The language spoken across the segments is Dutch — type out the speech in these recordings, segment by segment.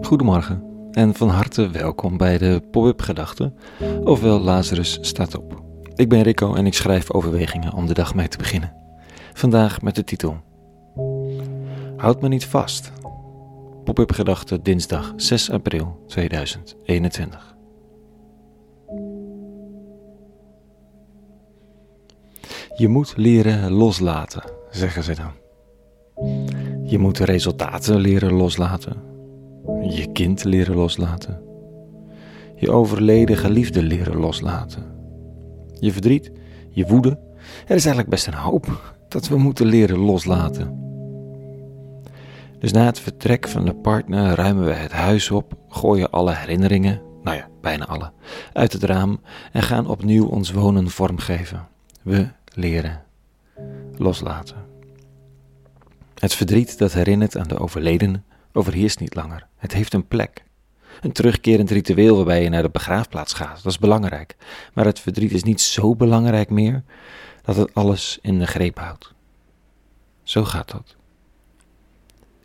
Goedemorgen en van harte welkom bij de Pop-up Gedachten, ofwel Lazarus staat op. Ik ben Rico en ik schrijf overwegingen om de dag mee te beginnen. Vandaag met de titel Houd me niet vast. Pop-up Gedachten dinsdag 6 april 2021. Je moet leren loslaten, zeggen ze dan. Je moet resultaten leren loslaten je kind leren loslaten. Je overleden geliefde leren loslaten. Je verdriet, je woede. Er is eigenlijk best een hoop dat we moeten leren loslaten. Dus na het vertrek van de partner ruimen we het huis op, gooien alle herinneringen, nou ja, bijna alle, uit het raam en gaan opnieuw ons wonen vormgeven. We leren loslaten. Het verdriet dat herinnert aan de overledene overheerst niet langer. Het heeft een plek. Een terugkerend ritueel waarbij je naar de begraafplaats gaat, dat is belangrijk. Maar het verdriet is niet zo belangrijk meer dat het alles in de greep houdt. Zo gaat dat.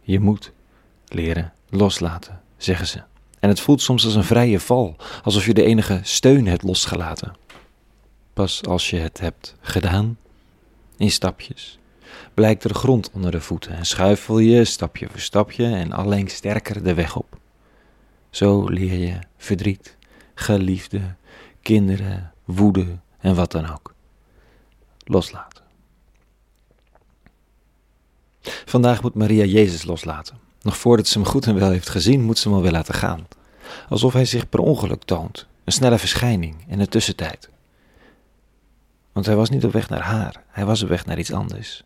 Je moet leren loslaten, zeggen ze. En het voelt soms als een vrije val, alsof je de enige steun hebt losgelaten. Pas als je het hebt gedaan, in stapjes, blijkt er grond onder de voeten en schuifel je stapje voor stapje en alleen sterker de weg op. Zo leer je verdriet, geliefde, kinderen, woede en wat dan ook loslaten. Vandaag moet Maria Jezus loslaten. Nog voordat ze hem goed en wel heeft gezien, moet ze hem alweer laten gaan. Alsof hij zich per ongeluk toont, een snelle verschijning in de tussentijd. Want hij was niet op weg naar haar, hij was op weg naar iets anders.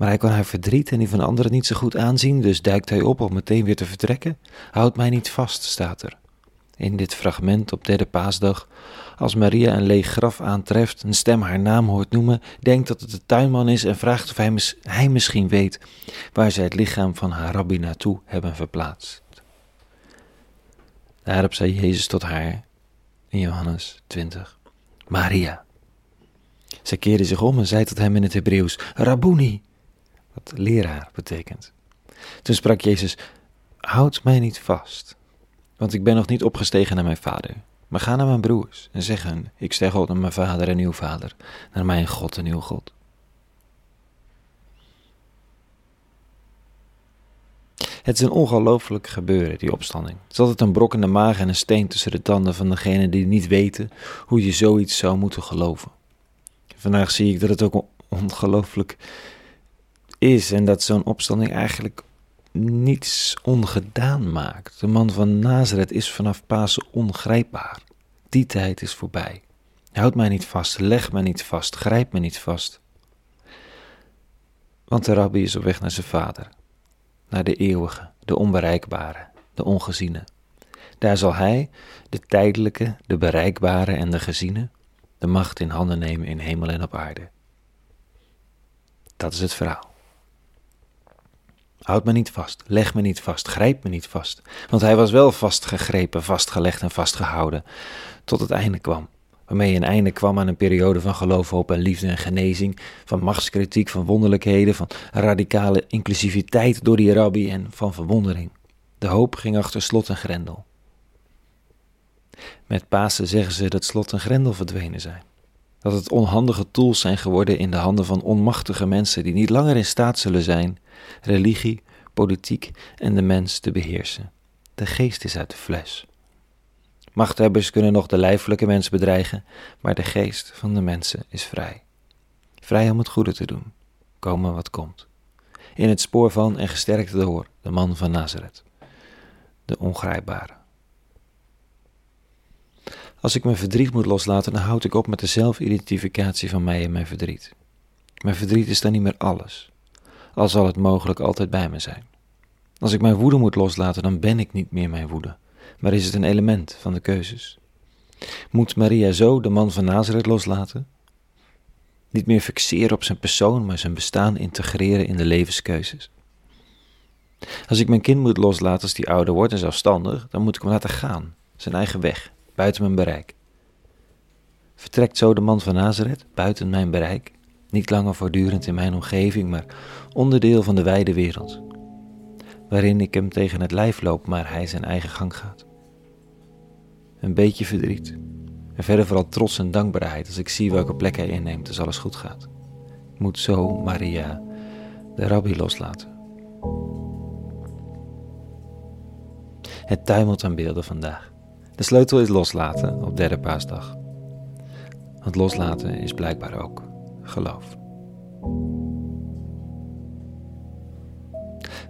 Maar hij kan haar verdriet en die van anderen niet zo goed aanzien, dus duikt hij op om meteen weer te vertrekken. Houd mij niet vast, staat er. In dit fragment op derde paasdag, als Maria een leeg graf aantreft, een stem haar naam hoort noemen, denkt dat het de tuinman is en vraagt of hij, misschien weet waar zij het lichaam van haar rabbi naartoe hebben verplaatst. Daarop zei Jezus tot haar in Johannes 20: Maria. Zij keerde zich om en zei tot hem in het Hebreeuws: Rabboni, wat leraar betekent. Toen sprak Jezus: Houd mij niet vast, want ik ben nog niet opgestegen naar mijn vader. Maar ga naar mijn broers en zeg hen: Ik zeg op naar mijn vader en uw vader, naar mijn God en uw God. Het is een ongelooflijk gebeuren, die opstanding. Het is altijd een brok in de maag en een steen tussen de tanden van degenen die niet weten hoe je zoiets zou moeten geloven. Vandaag zie ik dat het ook ongelooflijk is en dat zo'n opstanding eigenlijk niets ongedaan maakt. De man van Nazareth is vanaf Pasen ongrijpbaar. Die tijd is voorbij. Houd mij niet vast, leg mij niet vast, grijp me niet vast. Want de rabbi is op weg naar zijn vader, naar de eeuwige, de onbereikbare, de ongeziene. Daar zal hij, de tijdelijke, de bereikbare en de geziene, de macht in handen nemen in hemel en op aarde. Dat is het verhaal. Houd me niet vast, leg me niet vast, grijp me niet vast. Want hij was wel vastgegrepen, vastgelegd en vastgehouden, tot het einde kwam. Waarmee een einde kwam aan een periode van geloof, hoop en liefde en genezing, van machtskritiek, van wonderlijkheden, van radicale inclusiviteit door die rabbi en van verwondering. De hoop ging achter slot en grendel. Met Pasen zeggen ze dat slot en grendel verdwenen zijn. Dat het onhandige tools zijn geworden in de handen van onmachtige mensen die niet langer in staat zullen zijn religie, politiek en de mens te beheersen. De geest is uit de fles. Machthebbers kunnen nog de lijfelijke mens bedreigen, maar de geest van de mensen is vrij. Vrij om het goede te doen, komen wat komt. In het spoor van en gesterkt door de man van Nazareth, de ongrijpbare. Als ik mijn verdriet moet loslaten, dan houd ik op met de zelfidentificatie van mij en mijn verdriet. Mijn verdriet is dan niet meer alles, al zal het mogelijk altijd bij me zijn. Als ik mijn woede moet loslaten, dan ben ik niet meer mijn woede, maar is het een element van de keuzes. Moet Maria zo de man van Nazareth loslaten? Niet meer fixeren op zijn persoon, maar zijn bestaan integreren in de levenskeuzes. Als ik mijn kind moet loslaten als die ouder wordt en zelfstandig, dan moet ik hem laten gaan, zijn eigen weg, buiten mijn bereik. Vertrekt zo de man van Nazareth buiten mijn bereik, niet langer voortdurend in mijn omgeving, maar onderdeel van de wijde wereld. waarin ik hem tegen het lijf loop, maar hij zijn eigen gang gaat. Een beetje verdriet en verder vooral trots en dankbaarheid als ik zie welke plek hij inneemt als alles goed gaat. Ik moet zo Maria, de rabbi, loslaten. Het tuimelt aan beelden vandaag. De sleutel is loslaten op derde paasdag. Want loslaten is blijkbaar ook geloof.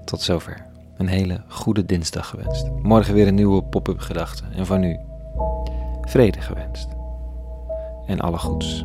Tot zover. Een hele goede dinsdag gewenst. Morgen weer een nieuwe pop-up gedachte. En van nu, vrede gewenst. En alle goeds.